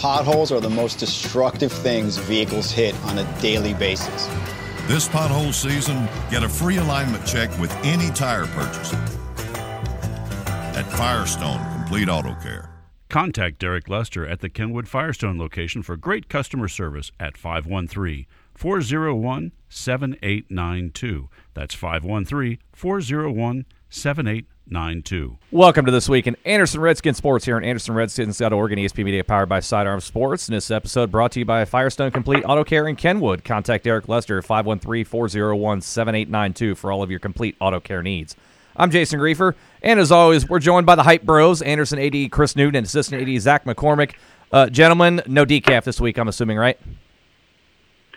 potholes are the most destructive things vehicles hit on a daily basis. This pothole season, get a free alignment check with any tire purchase at Firestone Complete Auto Care. Contact Derek Lester at the Kenwood Firestone location for great customer service at 513 401 7892. That's 513 401 7892. Welcome to This Week in Anderson Redskin Sports here on AndersonRedskins.org and ESP Media powered by Sidearm Sports. And this episode brought to you by Firestone Complete Auto Care in Kenwood. Contact Derek Lester at 513 401 7892 for all of your complete auto care needs. I'm Jason Griefer, and as always, we're joined by the Hype Bros, Anderson AD Chris Newton and Assistant AD Zach McCormick. Uh, gentlemen, no decaf this week, I'm assuming, right?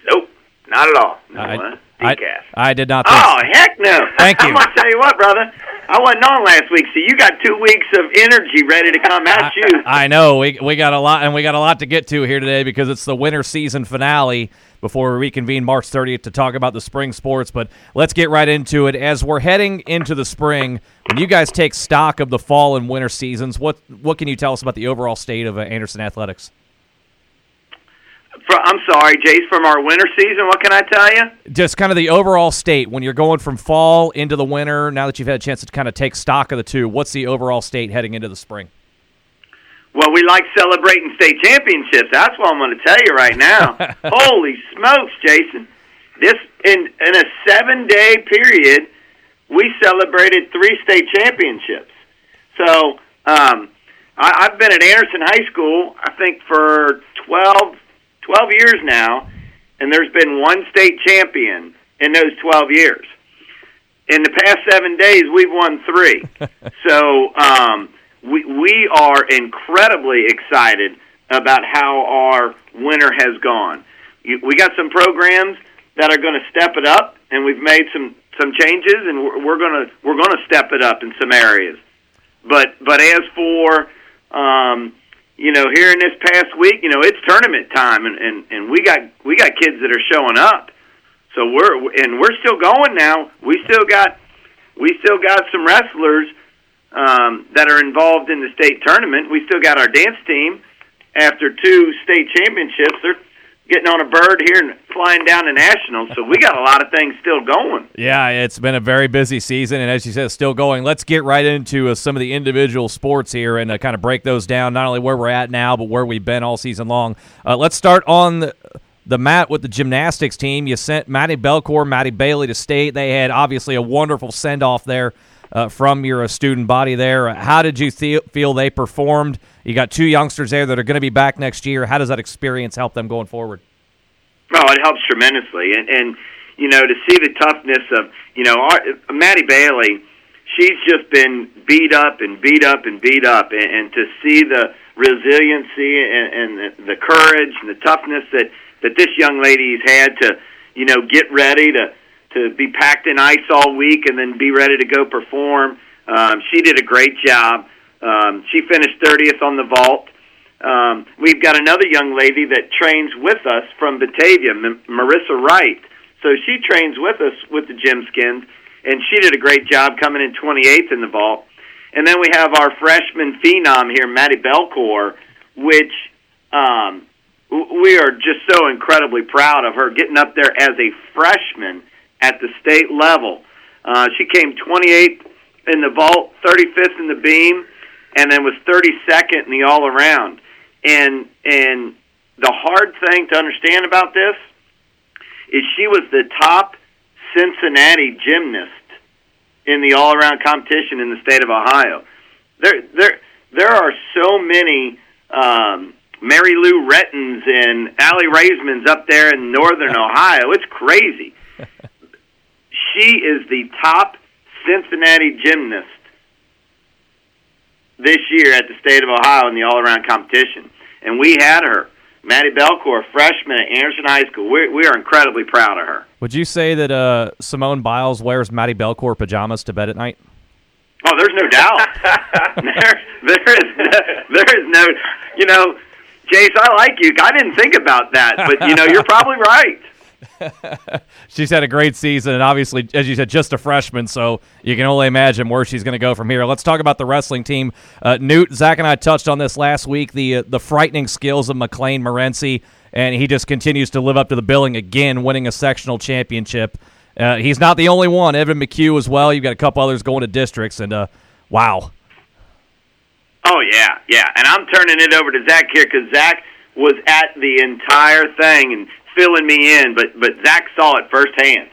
Nope, not at all. No, I- uh, I, decaf. I did not think Oh heck no! Thank you. I'm gonna tell you what, brother. I wasn't on last week, so you got two weeks of energy ready to come at you. I know we we got a lot, and we got a lot to get to here today because it's the winter season finale before we reconvene March 30th to talk about the spring sports. But let's get right into it. As we're heading into the spring, when you guys take stock of the fall and winter seasons, what what can you tell us about the overall state of uh, Anderson athletics? I'm sorry, Jace. From our winter season, what can I tell you? Just kind of the overall state when you're going from fall into the winter. Now that you've had a chance to kind of take stock of the two, what's the overall state heading into the spring? Well, we like celebrating state championships. That's what I'm going to tell you right now. Holy smokes, Jason! This in in a seven day period, we celebrated three state championships. So um, I, I've been at Anderson High School, I think, for 12, 12 years now, and there's been one state champion in those 12 years. In the past seven days, we've won three. so um, we we are incredibly excited about how our winter has gone. You, we got some programs that are going to step it up, and we've made some some changes, and we're, we're going to we're to step it up in some areas. But but as for um, you know, here in this past week, you know, it's tournament time, and, and, and we got we got kids that are showing up. So we're and we're still going now. We still got we still got some wrestlers um, that are involved in the state tournament. We still got our dance team. After two state championships, they're getting on a bird here and flying down to nationals. So we got a lot of things still going. Yeah, it's been a very busy season, and as you said, still going. Let's get right into uh, some of the individual sports here and uh, kind of break those down, not only where we're at now, but where we've been all season long. Uh, let's start on the, the mat with the gymnastics team. You sent Maddie Belcour, Maddie Bailey to state. They had obviously a wonderful send off there uh, from your uh, student body there. How did you the- feel they performed? You got two youngsters there that are going to be back next year. How does that experience help them going forward? Oh, it helps tremendously, and and you know to see the toughness of you know our, Maddie Bailey, she's just been beat up and beat up and beat up, and, and to see the resiliency and, and the, the courage and the toughness that that this young lady's had to you know get ready to to be packed in ice all week and then be ready to go perform. Um, she did a great job. Um, she finished 30th on the vault. Um, we've got another young lady that trains with us from Batavia, M- Marissa Wright. So she trains with us with the Gym Skins, and she did a great job coming in 28th in the vault. And then we have our freshman phenom here, Maddie Belcour, which um, we are just so incredibly proud of her getting up there as a freshman at the state level. Uh, she came 28th in the vault, 35th in the beam, and then was 32nd in the all around. And and the hard thing to understand about this is she was the top Cincinnati gymnast in the all around competition in the state of Ohio. There there there are so many um Mary Lou Rettons and Aly Raismans up there in northern Ohio. It's crazy. She is the top Cincinnati gymnast this year at the state of Ohio in the all around competition. And we had her, Maddie Belcour, freshman at Anderson High School. We, we are incredibly proud of her. Would you say that uh, Simone Biles wears Maddie Belcour pajamas to bed at night? Oh, there's no doubt. there, there is, no, there is no, you know, Jace, I like you. I didn't think about that, but you know, you're probably right. she's had a great season, and obviously, as you said, just a freshman, so you can only imagine where she's going to go from here. Let's talk about the wrestling team. Uh, Newt, Zach, and I touched on this last week the uh, the frightening skills of McLean Morency, and he just continues to live up to the billing again, winning a sectional championship. Uh, he's not the only one. Evan McHugh as well. You've got a couple others going to districts, and uh, wow. Oh yeah, yeah. And I'm turning it over to Zach here because Zach was at the entire thing and filling me in, but but Zach saw it firsthand.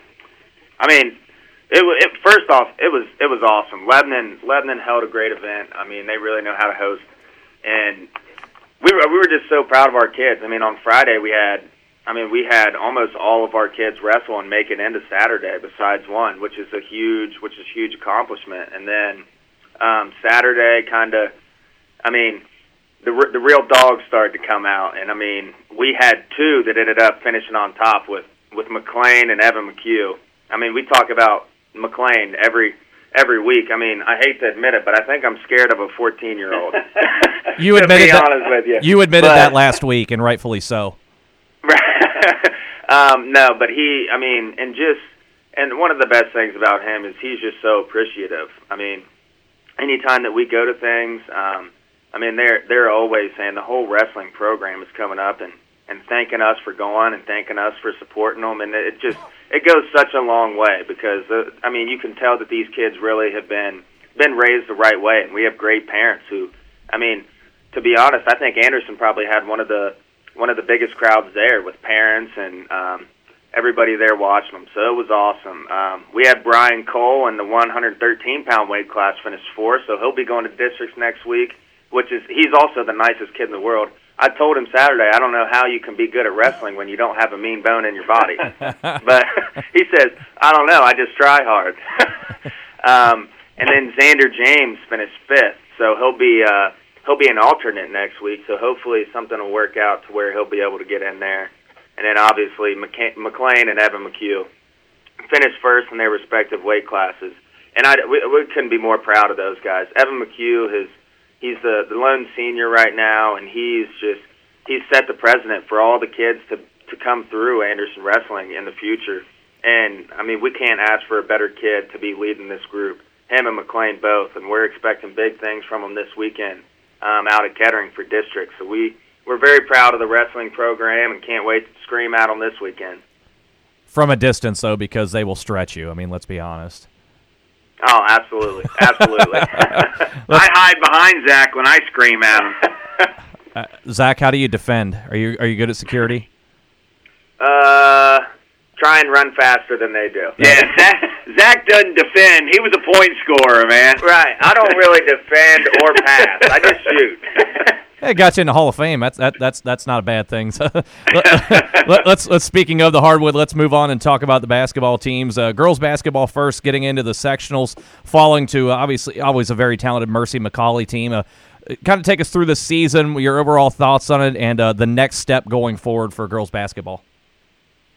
I mean, it it, first off, it was it was awesome. Lebanon Lebanon held a great event. I mean, they really know how to host, and we were we were just so proud of our kids. I mean, on Friday we had. I mean, we had almost all of our kids wrestle and make it into Saturday, besides one, which is a huge, which is huge accomplishment. And then um, Saturday, kind of, I mean, the the real dogs started to come out, and I mean, we had two that ended up finishing on top with with McLean and Evan McHugh. I mean, we talk about McLean every every week. I mean, I hate to admit it, but I think I'm scared of a 14 year old. you admitted that. Honest with you. you admitted but, that last week, and rightfully so. um, no, but he, I mean, and just and one of the best things about him is he's just so appreciative. I mean, anytime that we go to things. Um, I mean, they're they're always saying the whole wrestling program is coming up and and thanking us for going and thanking us for supporting them, and it just it goes such a long way because uh, I mean you can tell that these kids really have been been raised the right way, and we have great parents who, I mean, to be honest, I think Anderson probably had one of the one of the biggest crowds there with parents and um, everybody there watching them. So it was awesome. Um, we had Brian Cole in the 113 pound weight class finish fourth, so he'll be going to districts next week which is he's also the nicest kid in the world. I told him Saturday, I don't know how you can be good at wrestling when you don't have a mean bone in your body. but he says, I don't know, I just try hard. um, and then Xander James finished fifth, so he'll be uh, he'll be an alternate next week. So hopefully something will work out to where he'll be able to get in there. And then obviously McC- McLean and Evan McHugh finished first in their respective weight classes. And I we, we couldn't be more proud of those guys. Evan McHugh has he's the the lone senior right now, and he's just he's set the precedent for all the kids to to come through Anderson Wrestling in the future. And I mean, we can't ask for a better kid to be leading this group. Him and McLean both, and we're expecting big things from him this weekend um, out at Kettering for district. So we we're very proud of the wrestling program and can't wait to scream at them this weekend. From a distance, though, because they will stretch you. I mean, let's be honest. Oh, absolutely, absolutely. I hide behind Zach when I scream at him. uh, Zach, how do you defend? Are you are you good at security? Uh, try and run faster than they do. Yeah, Zach, Zach doesn't defend. He was a point scorer, man. Right. I don't really defend or pass. I just shoot. It got you in the Hall of Fame. That's that, that's that's not a bad thing. So, let, us let's speaking of the hardwood, let's move on and talk about the basketball teams. Uh, girls basketball first, getting into the sectionals, falling to uh, obviously always a very talented Mercy McAuley team. Uh, kind of take us through the season, your overall thoughts on it, and uh, the next step going forward for girls basketball.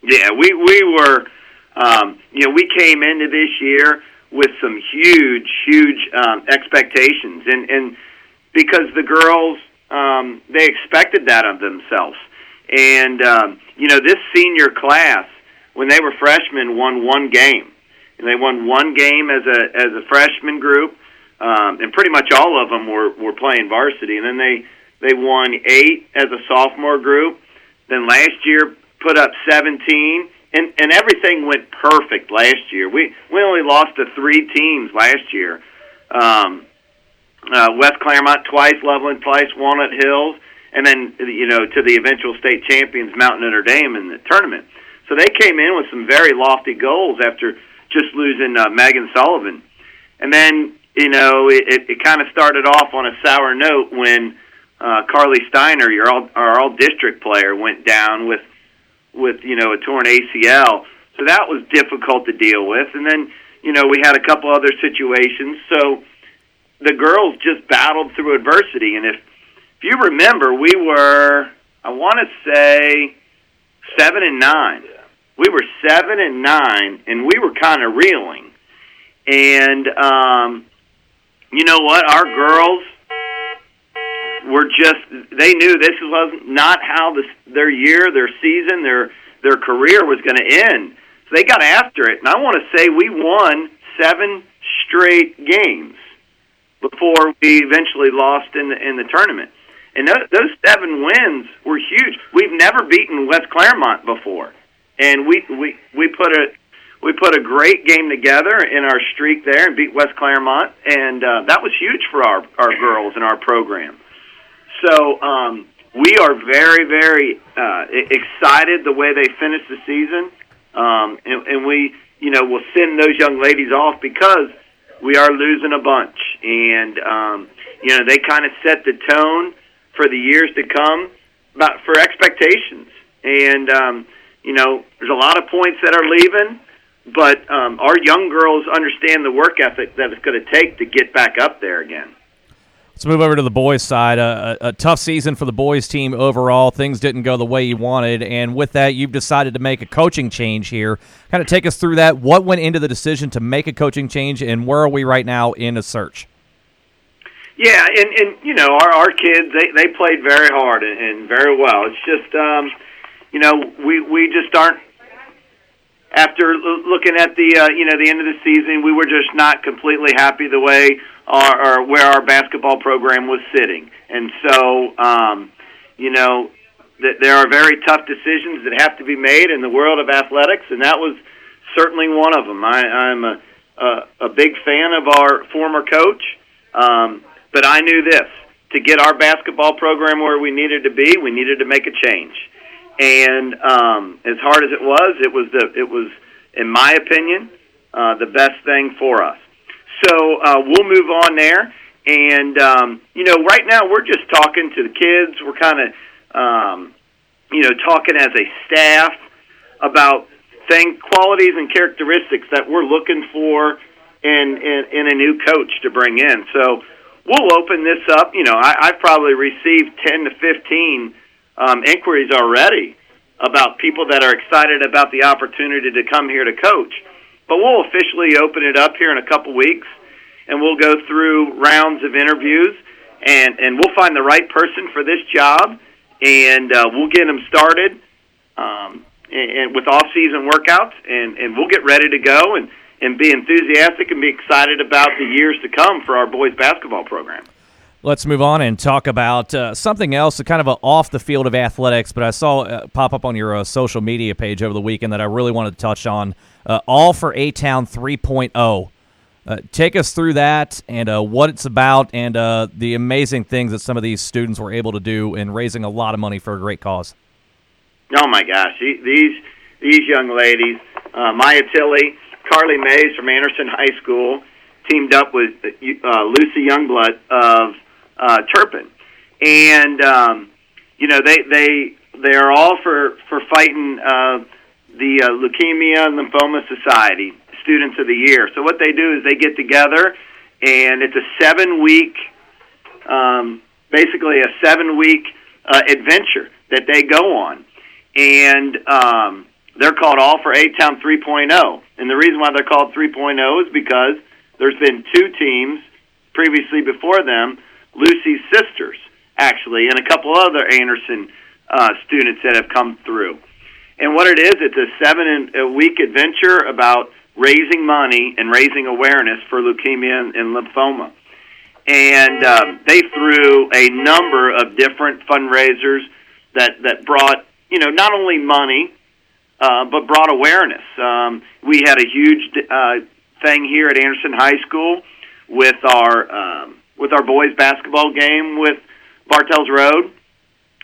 Yeah, we we were, um, you know, we came into this year with some huge, huge um, expectations, and and because the girls um, they expected that of themselves. And um, you know, this senior class, when they were freshmen, won one game, and they won one game as a as a freshman group, um, and pretty much all of them were were playing varsity. And then they they won eight as a sophomore group. Then last year put up seventeen, and and everything went perfect last year. We we only lost to three teams last year. Um, uh, West Clermont twice, Loveland twice, Walnut Hills, and then you know to the eventual state champions, Mount Notre Dame, in the tournament. So they came in with some very lofty goals after just losing uh, Megan Sullivan, and then you know it, it, it kind of started off on a sour note when uh, Carly Steiner, your all, our all district player, went down with with you know a torn ACL. So that was difficult to deal with, and then you know we had a couple other situations. So the girls just battled through adversity. And if if you remember, we were I want to say seven and nine. We were seven and nine, and we were kind of reeling. And um, you know what? Our girls were just they knew this was not how this their year, their season, their their career was going to end. So they got after it, and I want to say we won seven straight games before we eventually lost in the in the tournament. And those, those seven wins were huge. We've never beaten West Clermont before, and we we we put a we put a great game together in our streak there and beat West Clermont, and uh, that was huge for our our girls and our program. So um, we are very very uh, excited the way they finished the season, um, and, and we you know will send those young ladies off because we are losing a bunch, and um, you know they kind of set the tone for the years to come, about for expectations. And um, you know, there's a lot of points that are leaving, but um, our young girls understand the work ethic that it's going to take to get back up there again. Let's move over to the boys' side. A, a, tough season for the boys' team overall. Things didn't go the way you wanted, and with that, you've decided to make a coaching change here. Kind of take us through that. What went into the decision to make a coaching change, and where are we right now in a search? Yeah, and and you know our our kids they they played very hard and, and very well. It's just um, you know we we just aren't after looking at the uh, you know the end of the season we were just not completely happy the way our or where our basketball program was sitting, and so um, you know that there are very tough decisions that have to be made in the world of athletics, and that was certainly one of them. I, I'm a, a a big fan of our former coach. Um, but I knew this to get our basketball program where we needed to be, we needed to make a change. And um, as hard as it was, it was the it was, in my opinion, uh, the best thing for us. So uh, we'll move on there. And um, you know, right now we're just talking to the kids. We're kind of, um, you know, talking as a staff about thing qualities and characteristics that we're looking for in, in in a new coach to bring in. So we'll open this up. You know, I, I've probably received 10 to 15 um, inquiries already about people that are excited about the opportunity to come here to coach. But we'll officially open it up here in a couple weeks, and we'll go through rounds of interviews, and, and we'll find the right person for this job, and uh, we'll get them started um, and, and with off-season workouts, and, and we'll get ready to go. And and be enthusiastic and be excited about the years to come for our boys basketball program. Let's move on and talk about uh, something else, kind of off the field of athletics, but I saw uh, pop up on your uh, social media page over the weekend that I really wanted to touch on. Uh, All for A Town 3.0. Uh, take us through that and uh, what it's about and the amazing things that some of these students were able to do in raising a lot of money for a great cause. Oh my gosh, these these young ladies, Maya Tilley, Carly Mays from Anderson High School teamed up with Lucy Youngblood of uh, Turpin, and um, you know they they they are all for for fighting uh, the uh, Leukemia and Lymphoma Society Students of the Year. So what they do is they get together, and it's a seven week, um, basically a seven week uh, adventure that they go on, and um, they're called All for A Town 3.0. And the reason why they're called 3.0 is because there's been two teams previously before them, Lucy's sisters, actually, and a couple other Anderson uh, students that have come through. And what it is, it's a seven a week adventure about raising money and raising awareness for leukemia and, and lymphoma. And um, they threw a number of different fundraisers that, that brought, you know, not only money, uh, but brought awareness. Um, we had a huge uh, thing here at Anderson High School with our um, with our boys basketball game with Bartels Road,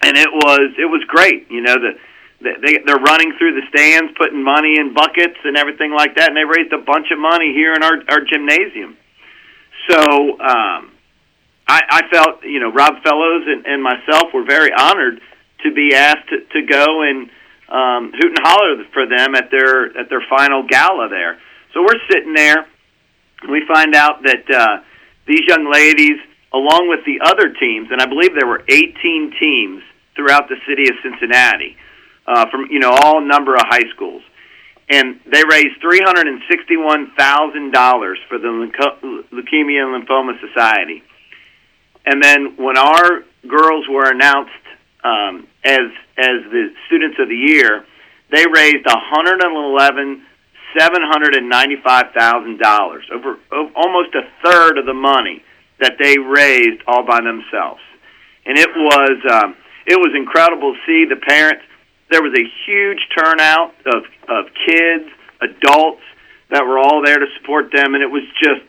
and it was it was great. You know the they they're running through the stands, putting money in buckets and everything like that, and they raised a bunch of money here in our our gymnasium. So um, I, I felt you know Rob Fellows and, and myself were very honored to be asked to, to go and um, hoot and holler for them at their at their final gala there. So we're sitting there, and we find out that uh, these young ladies, along with the other teams, and I believe there were 18 teams throughout the city of Cincinnati, uh, from you know all number of high schools, and they raised three hundred and sixty-one thousand dollars for the Leukemia and Lymphoma Society. And then when our girls were announced um, as as the students of the year, they raised one hundred and eleven seven hundred and ninety five thousand dollars, over, over almost a third of the money that they raised all by themselves, and it was um, it was incredible to see the parents. There was a huge turnout of of kids, adults that were all there to support them, and it was just,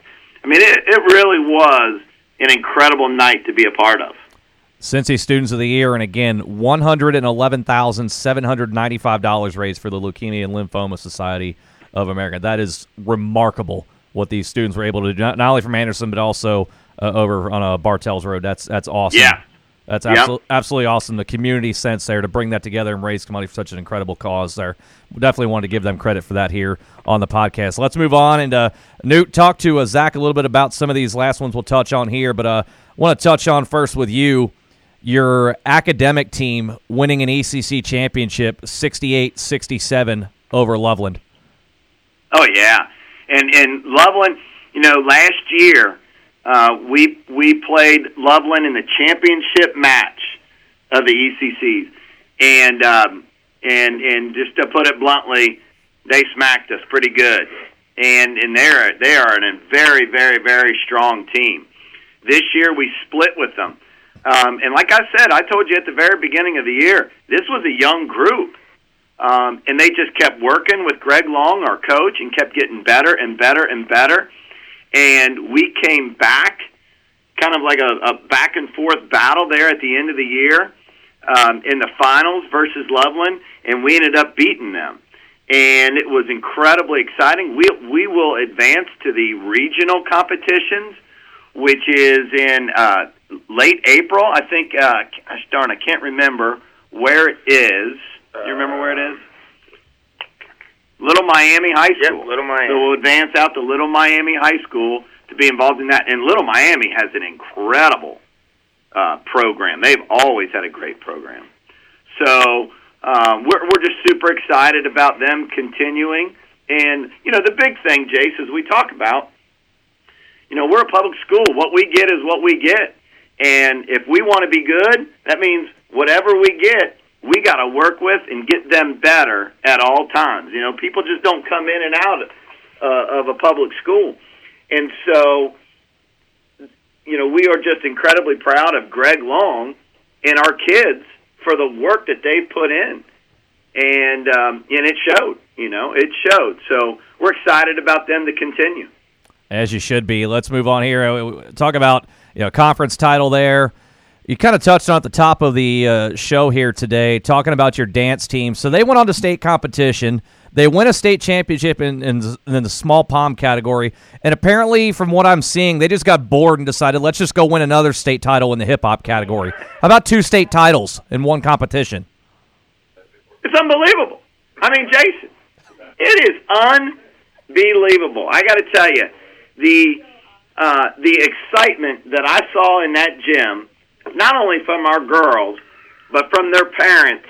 I mean, it, it really was an incredible night to be a part of. Cincy Students of the Year, and again, one hundred and eleven thousand seven hundred ninety-five dollars raised for the Leukemia and Lymphoma Society of America. That is remarkable what these students were able to do, not, not only from Anderson but also uh, over on uh, Bartels Road. That's that's awesome. Yeah, that's absolutely, yep. absolutely awesome. The community sense there to bring that together and raise money for such an incredible cause. There, we definitely want to give them credit for that here on the podcast. Let's move on and uh, Newt talk to uh, Zach a little bit about some of these last ones we'll touch on here, but uh, want to touch on first with you your academic team winning an ECC championship 68-67 over Loveland. Oh yeah. And and Loveland, you know, last year uh, we we played Loveland in the championship match of the ECCs. And um and and just to put it bluntly, they smacked us pretty good. And and they're they are a very very very strong team. This year we split with them um, and like I said, I told you at the very beginning of the year, this was a young group. Um, and they just kept working with Greg Long, our coach, and kept getting better and better and better. And we came back, kind of like a, a back and forth battle there at the end of the year um, in the finals versus Loveland, and we ended up beating them. And it was incredibly exciting. We we will advance to the regional competitions, which is in uh, late April. I think. Uh, gosh darn, I can't remember where it is. Do you remember where it is? Little Miami High School. Yep, Little Miami. So we'll advance out to Little Miami High School to be involved in that. And Little Miami has an incredible uh, program. They've always had a great program. So um, we're we're just super excited about them continuing. And you know, the big thing, Jace, as we talk about, you know, we're a public school. What we get is what we get. And if we want to be good, that means whatever we get, we got to work with and get them better at all times. You know, people just don't come in and out uh, of a public school. And so, you know, we are just incredibly proud of Greg Long and our kids for the work that they put in. And um, and it showed, you know, it showed. So we're excited about them to continue. As you should be. Let's move on here. Uh, talk about you know, conference title there. You kind of touched on at the top of the uh, show here today, talking about your dance team. So they went on to state competition. They win a state championship in, in, in, the small pom category. And apparently, from what I'm seeing, they just got bored and decided, let's just go win another state title in the hip hop category. How about two state titles in one competition? It's unbelievable. I mean, Jason, it is unbelievable. I got to tell you, the uh, the excitement that I saw in that gym, not only from our girls, but from their parents,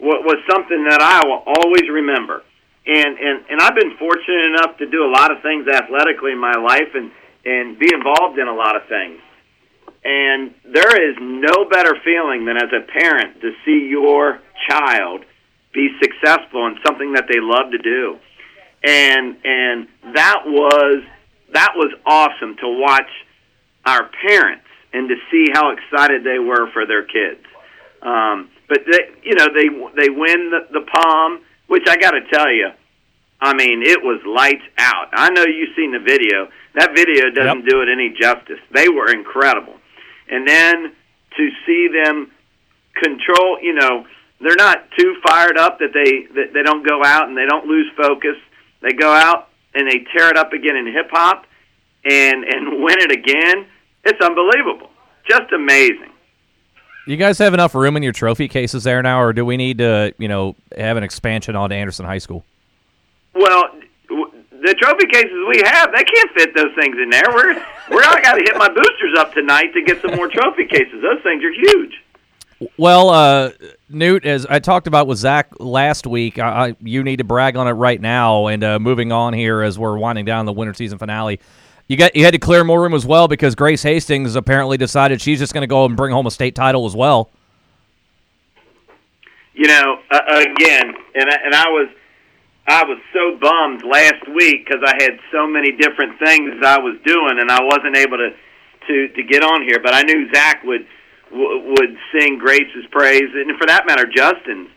was something that I will always remember. And, and, and I've been fortunate enough to do a lot of things athletically in my life and, and be involved in a lot of things. And there is no better feeling than as a parent to see your child be successful in something that they love to do. And and that was that was awesome to watch our parents and to see how excited they were for their kids. Um, but they, you know, they they win the, the pom, which I got to tell you, I mean, it was lights out. I know you've seen the video. That video doesn't yep. do it any justice. They were incredible, and then to see them control, you know, they're not too fired up that they that they don't go out and they don't lose focus. They go out and they tear it up again in hip hop and and win it again. It's unbelievable. Just amazing. You guys have enough room in your trophy cases there now, or do we need to, you know, have an expansion on Anderson High School? Well, the trophy cases we have, they can't fit those things in there. We're we're I got to hit my boosters up tonight to get some more trophy cases. Those things are huge. Well, uh, Newt, as I talked about with Zach last week, I, I, you need to brag on it right now. And uh, moving on here as we're winding down the winter season finale, you got you had to clear more room as well because Grace Hastings apparently decided she's just going to go and bring home a state title as well. you know, uh, again, and I, and I was I was so bummed last week because I had so many different things I was doing, and I wasn't able to to to get on here. But I knew Zach would would sing Grace's praise, and for that matter, Justin's.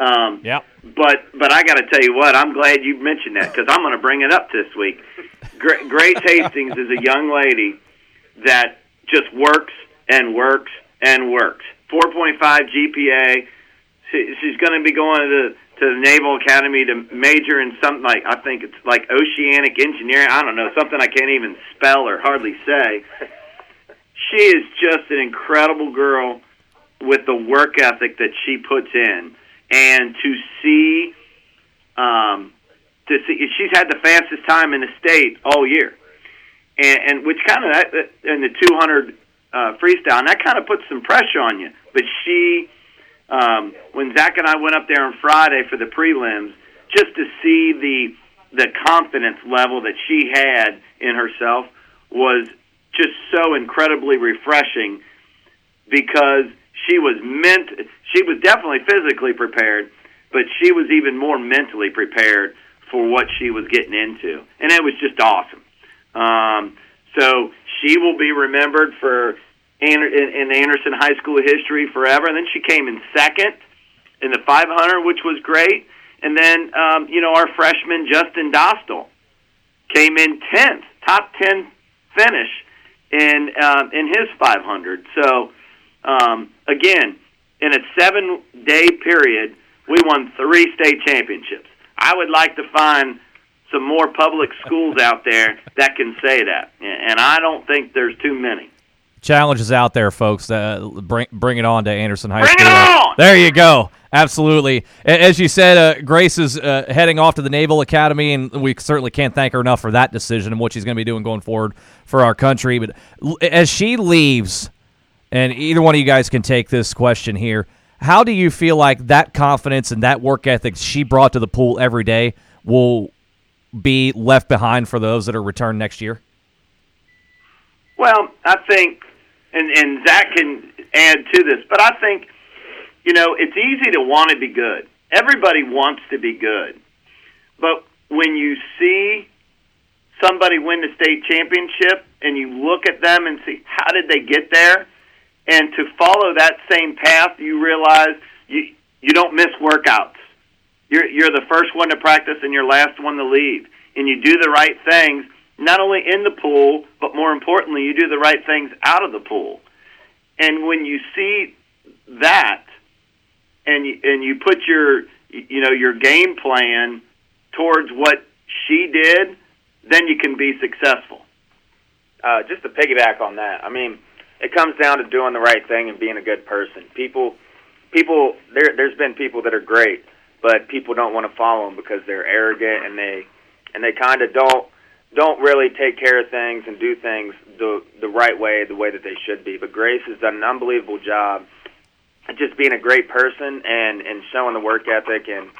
Um, Yep. But but I got to tell you what, I'm glad you mentioned that because I'm going to bring it up this week. Gra- Grace Hastings is a young lady that just works and works and works. 4.5 GPA. She, she's going to be going to to the Naval Academy to major in something like I think it's like oceanic engineering. I don't know something I can't even spell or hardly say. She is just an incredible girl with the work ethic that she puts in, and to see, um, to see she's had the fastest time in the state all year, and, and which kind of in the 200 uh, freestyle, and that kind of puts some pressure on you. But she um, when Zach and I went up there on Friday for the prelims, just to see the the confidence level that she had in herself was just so incredibly refreshing because she was meant she was definitely physically prepared, but she was even more mentally prepared for what she was getting into, and it was just awesome. Um, so she will be remembered for in, in Anderson High School history forever. And then she came in second in the 500, which was great. And then, um, you know, our freshman Justin Dostal came in 10th, top 10 finish in um, in his 500. So, um, again, in a seven day period, we won three state championships. I would like to find some more public schools out there that can say that, and I don't think there's too many. Challenges out there, folks. Uh, bring bring it on to Anderson High Bring School. it on! There you go. Absolutely. As you said, uh, Grace is uh, heading off to the Naval Academy, and we certainly can't thank her enough for that decision and what she's going to be doing going forward for our country. But as she leaves, and either one of you guys can take this question here, how do you feel like that confidence and that work ethic she brought to the pool every day will be left behind for those that are returned next year? Well, I think, and and Zach can add to this, but I think, you know, it's easy to want to be good. Everybody wants to be good, but when you see somebody win the state championship and you look at them and see how did they get there, and to follow that same path, you realize you you don't miss workouts. You're you're the first one to practice and you're last one to leave, and you do the right things not only in the pool, but more importantly, you do the right things out of the pool. And when you see that, and you, and you put your you know your game plan towards what she did, then you can be successful. uh, just to piggyback on that, I mean, it comes down to doing the right thing and being a good person. People, people, there, there's been people that are great, but people don't want to follow them because they're arrogant and they, and they kind of don't, don't really take care of things and do things the the right way, the way that they should be. But Grace has done an unbelievable job at just being a great person and and showing the work ethic and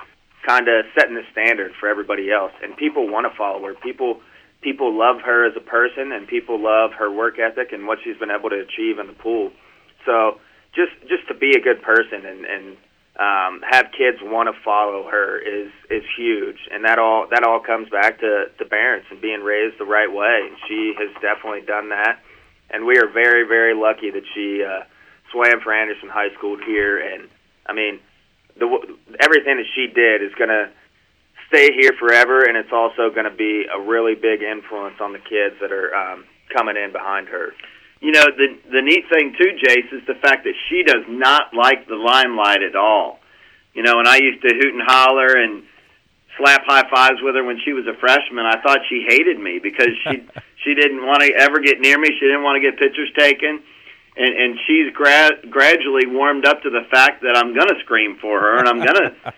kind of setting the standard for everybody else. And people want to follow her. People people love her as a person, and people love her work ethic and what she's been able to achieve in the pool. So just just to be a good person and and um, have kids want to follow her is is huge, and that all that all comes back to to parents and being raised the right way. She has definitely done that, and we are very very lucky that she uh, swam for Anderson High School here. And I mean, the everything that she did is to stay here forever, and it's also going to be a really big influence on the kids that are um, coming in behind her. You know, the the neat thing too, Jace, is the fact that she does not like the limelight at all. You know, and I used to hoot and holler and slap high fives with her when she was a freshman. I thought she hated me because she she didn't want to ever get near me. She didn't want to get pictures taken. And and she's gra- gradually warmed up to the fact that I'm going to scream for her and I'm going to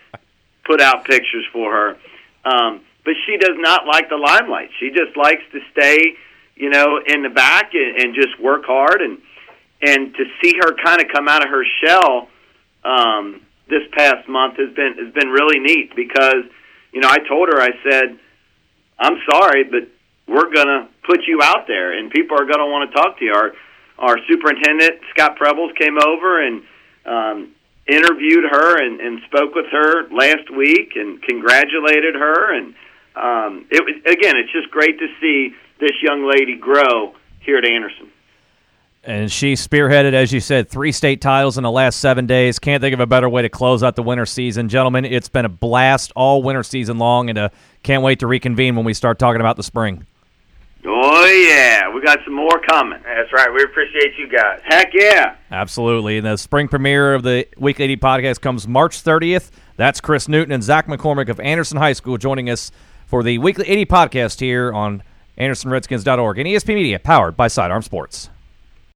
put out pictures for her. Um, but she does not like the limelight. She just likes to stay, you know, in the back and, and just work hard. And and to see her kind of come out of her shell um, this past month has been has been really neat because, you know, I told her I said, I'm sorry, but we're gonna put you out there, and people are gonna want to talk to you. Our our superintendent Scott Prebles came over and um, interviewed her and, and spoke with her last week and congratulated her. And um, it was again, it's just great to see this young lady grow here at Anderson. And she spearheaded, as you said, three state titles in the last seven days. Can't think of a better way to close out the winter season. Gentlemen, it's been a blast all winter season long, and uh, can't wait to reconvene when we start talking about the spring. Oh, yeah. We got some more coming. That's right. We appreciate you guys. Heck yeah. Absolutely. And the spring premiere of the Weekly 80 podcast comes March 30th. That's Chris Newton and Zach McCormick of Anderson High School joining us for the Weekly 80 podcast here on AndersonRedskins.org and ESP Media, powered by Sidearm Sports.